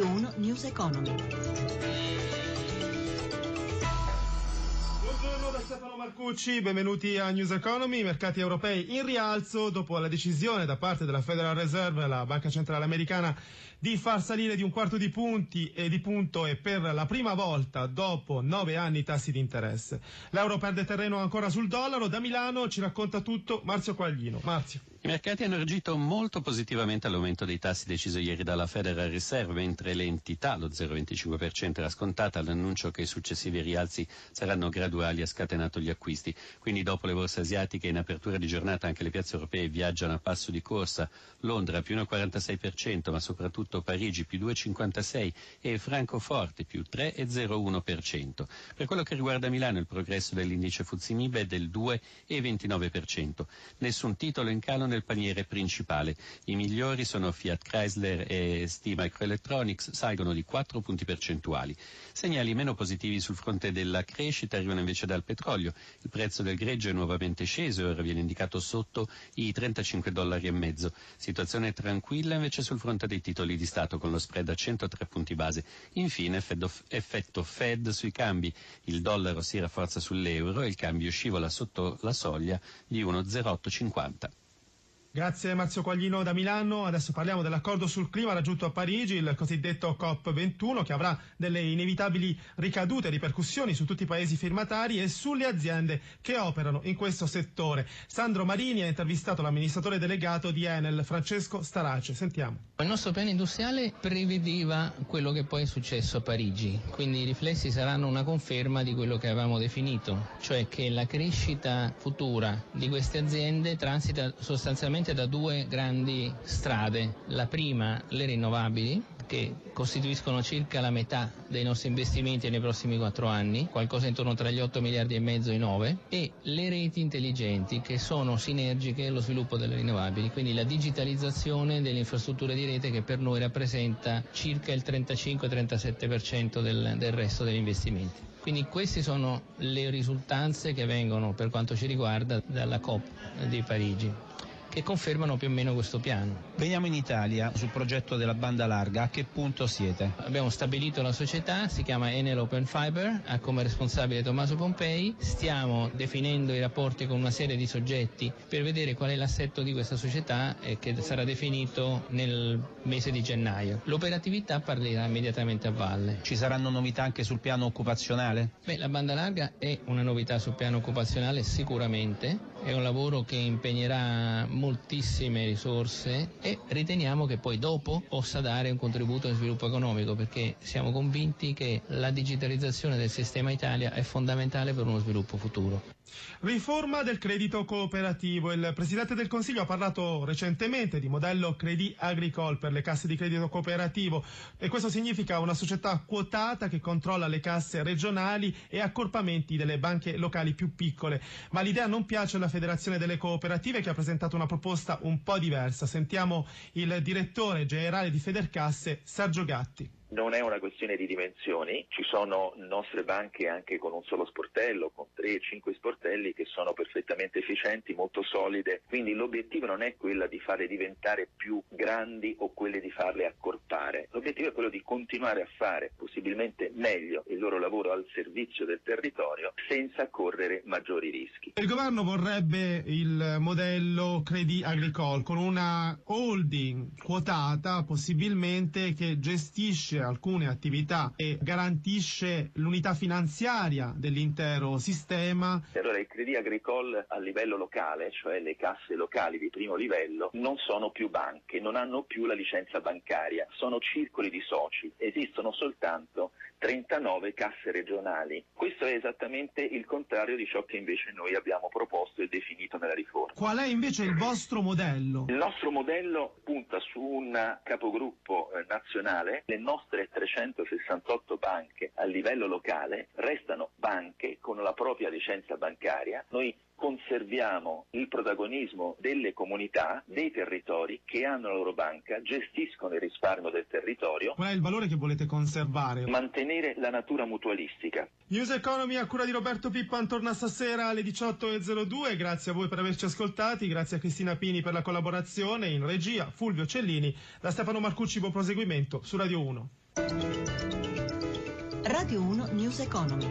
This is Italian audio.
Radio 1 News Economy. Buongiorno da Stefano Marcucci, benvenuti a News Economy. Mercati europei in rialzo dopo la decisione da parte della Federal Reserve, la banca centrale americana, di far salire di un quarto di punti e di punto e per la prima volta dopo nove anni i tassi di interesse. L'euro perde terreno ancora sul dollaro. Da Milano ci racconta tutto Marzio Quaglino. Marzio. Mercati hanno reagito molto positivamente all'aumento dei tassi deciso ieri dalla Federal Reserve, mentre l'entità, lo 0,25%, era scontata all'annuncio che i successivi rialzi saranno graduali ha scatenato gli acquisti. Quindi dopo le borse asiatiche in apertura di giornata anche le piazze europee viaggiano a passo di corsa. Londra più 1,46%, ma soprattutto Parigi più 2,56% e Francoforte più 3,01%. Per quello che riguarda Milano il progresso dell'indice Fuzimib è del 2,29%. Nessun titolo in calo nel paniere principale. I migliori sono Fiat Chrysler e ST Microelectronics, salgono di 4 punti percentuali. Segnali meno positivi sul fronte della crescita arrivano invece dal petrolio. Il prezzo del greggio è nuovamente sceso e ora viene indicato sotto i 35 dollari e mezzo. Situazione tranquilla invece sul fronte dei titoli di Stato con lo spread a 103 punti base. Infine effetto Fed sui cambi. Il dollaro si rafforza sull'euro e il cambio scivola sotto la soglia di 1,0850. Grazie Marzio Quaglino da Milano. Adesso parliamo dell'accordo sul clima raggiunto a Parigi, il cosiddetto COP21, che avrà delle inevitabili ricadute e ripercussioni su tutti i paesi firmatari e sulle aziende che operano in questo settore. Sandro Marini ha intervistato l'amministratore delegato di Enel, Francesco Starace. Sentiamo. Il nostro piano industriale prevedeva quello che poi è successo a Parigi, quindi i riflessi saranno una conferma di quello che avevamo definito, cioè che la crescita futura di queste aziende transita sostanzialmente da due grandi strade. La prima, le rinnovabili, che costituiscono circa la metà dei nostri investimenti nei prossimi quattro anni, qualcosa intorno tra gli 8 miliardi e mezzo e i 9, e le reti intelligenti che sono sinergiche allo sviluppo delle rinnovabili, quindi la digitalizzazione delle infrastrutture di rete che per noi rappresenta circa il 35-37% del, del resto degli investimenti. Quindi queste sono le risultanze che vengono per quanto ci riguarda dalla COP di Parigi che confermano più o meno questo piano. Veniamo in Italia sul progetto della banda larga, a che punto siete? Abbiamo stabilito la società, si chiama Enel Open Fiber, ha come responsabile Tommaso Pompei, stiamo definendo i rapporti con una serie di soggetti per vedere qual è l'assetto di questa società e che sarà definito nel mese di gennaio. L'operatività parlerà immediatamente a valle. Ci saranno novità anche sul piano occupazionale? Beh, la banda larga è una novità sul piano occupazionale sicuramente, è un lavoro che impegnerà moltissime risorse e riteniamo che poi dopo possa dare un contributo allo sviluppo economico perché siamo convinti che la digitalizzazione del sistema Italia è fondamentale per uno sviluppo futuro. Riforma del credito cooperativo. Il Presidente del Consiglio ha parlato recentemente di modello Credit Agricole per le casse di credito cooperativo e questo significa una società quotata che controlla le casse regionali e accorpamenti delle banche locali più piccole. Ma l'idea non piace alla Federazione delle Cooperative che ha presentato una proposta un po' diversa. Sentiamo il direttore generale di Federcasse, Sergio Gatti. Non è una questione di dimensioni, ci sono nostre banche anche con un solo sportello, con 3-5 sportelli che sono perfettamente efficienti, molto solide, quindi l'obiettivo non è quello di farle diventare più grandi o quelle di farle accorpare, l'obiettivo è quello di continuare a fare possibilmente meglio il loro lavoro al servizio del territorio senza correre maggiori rischi. Il governo vorrebbe il modello Credit Agricole con una holding quotata possibilmente che gestisce alcune attività e garantisce l'unità finanziaria dell'intero sistema. Allora il Credit Agricole a livello locale, cioè le casse locali di primo livello, non sono più banche, non hanno più la licenza bancaria, sono circoli di soci, esistono soltanto 39 casse regionali. Questo è esattamente il contrario di ciò che invece noi abbiamo proposto e definito nella riforma. Qual è invece il vostro modello? Il nostro modello punta su un capogruppo eh, nazionale. Le nostre 368 banche a livello locale restano banche con la propria licenza bancaria. Noi conserviamo il protagonismo delle comunità, dei territori che hanno la loro banca, gestiscono il risparmio del territorio. Qual è il valore che volete conservare? Mantenere la natura mutualistica. News Economy a cura di Roberto Pippan torna stasera alle 18.02. Grazie a voi per averci ascoltati, grazie a Cristina Pini per la collaborazione in regia, Fulvio Cellini, da Stefano Marcucci buon proseguimento su Radio 1. Radio 1 News Economy.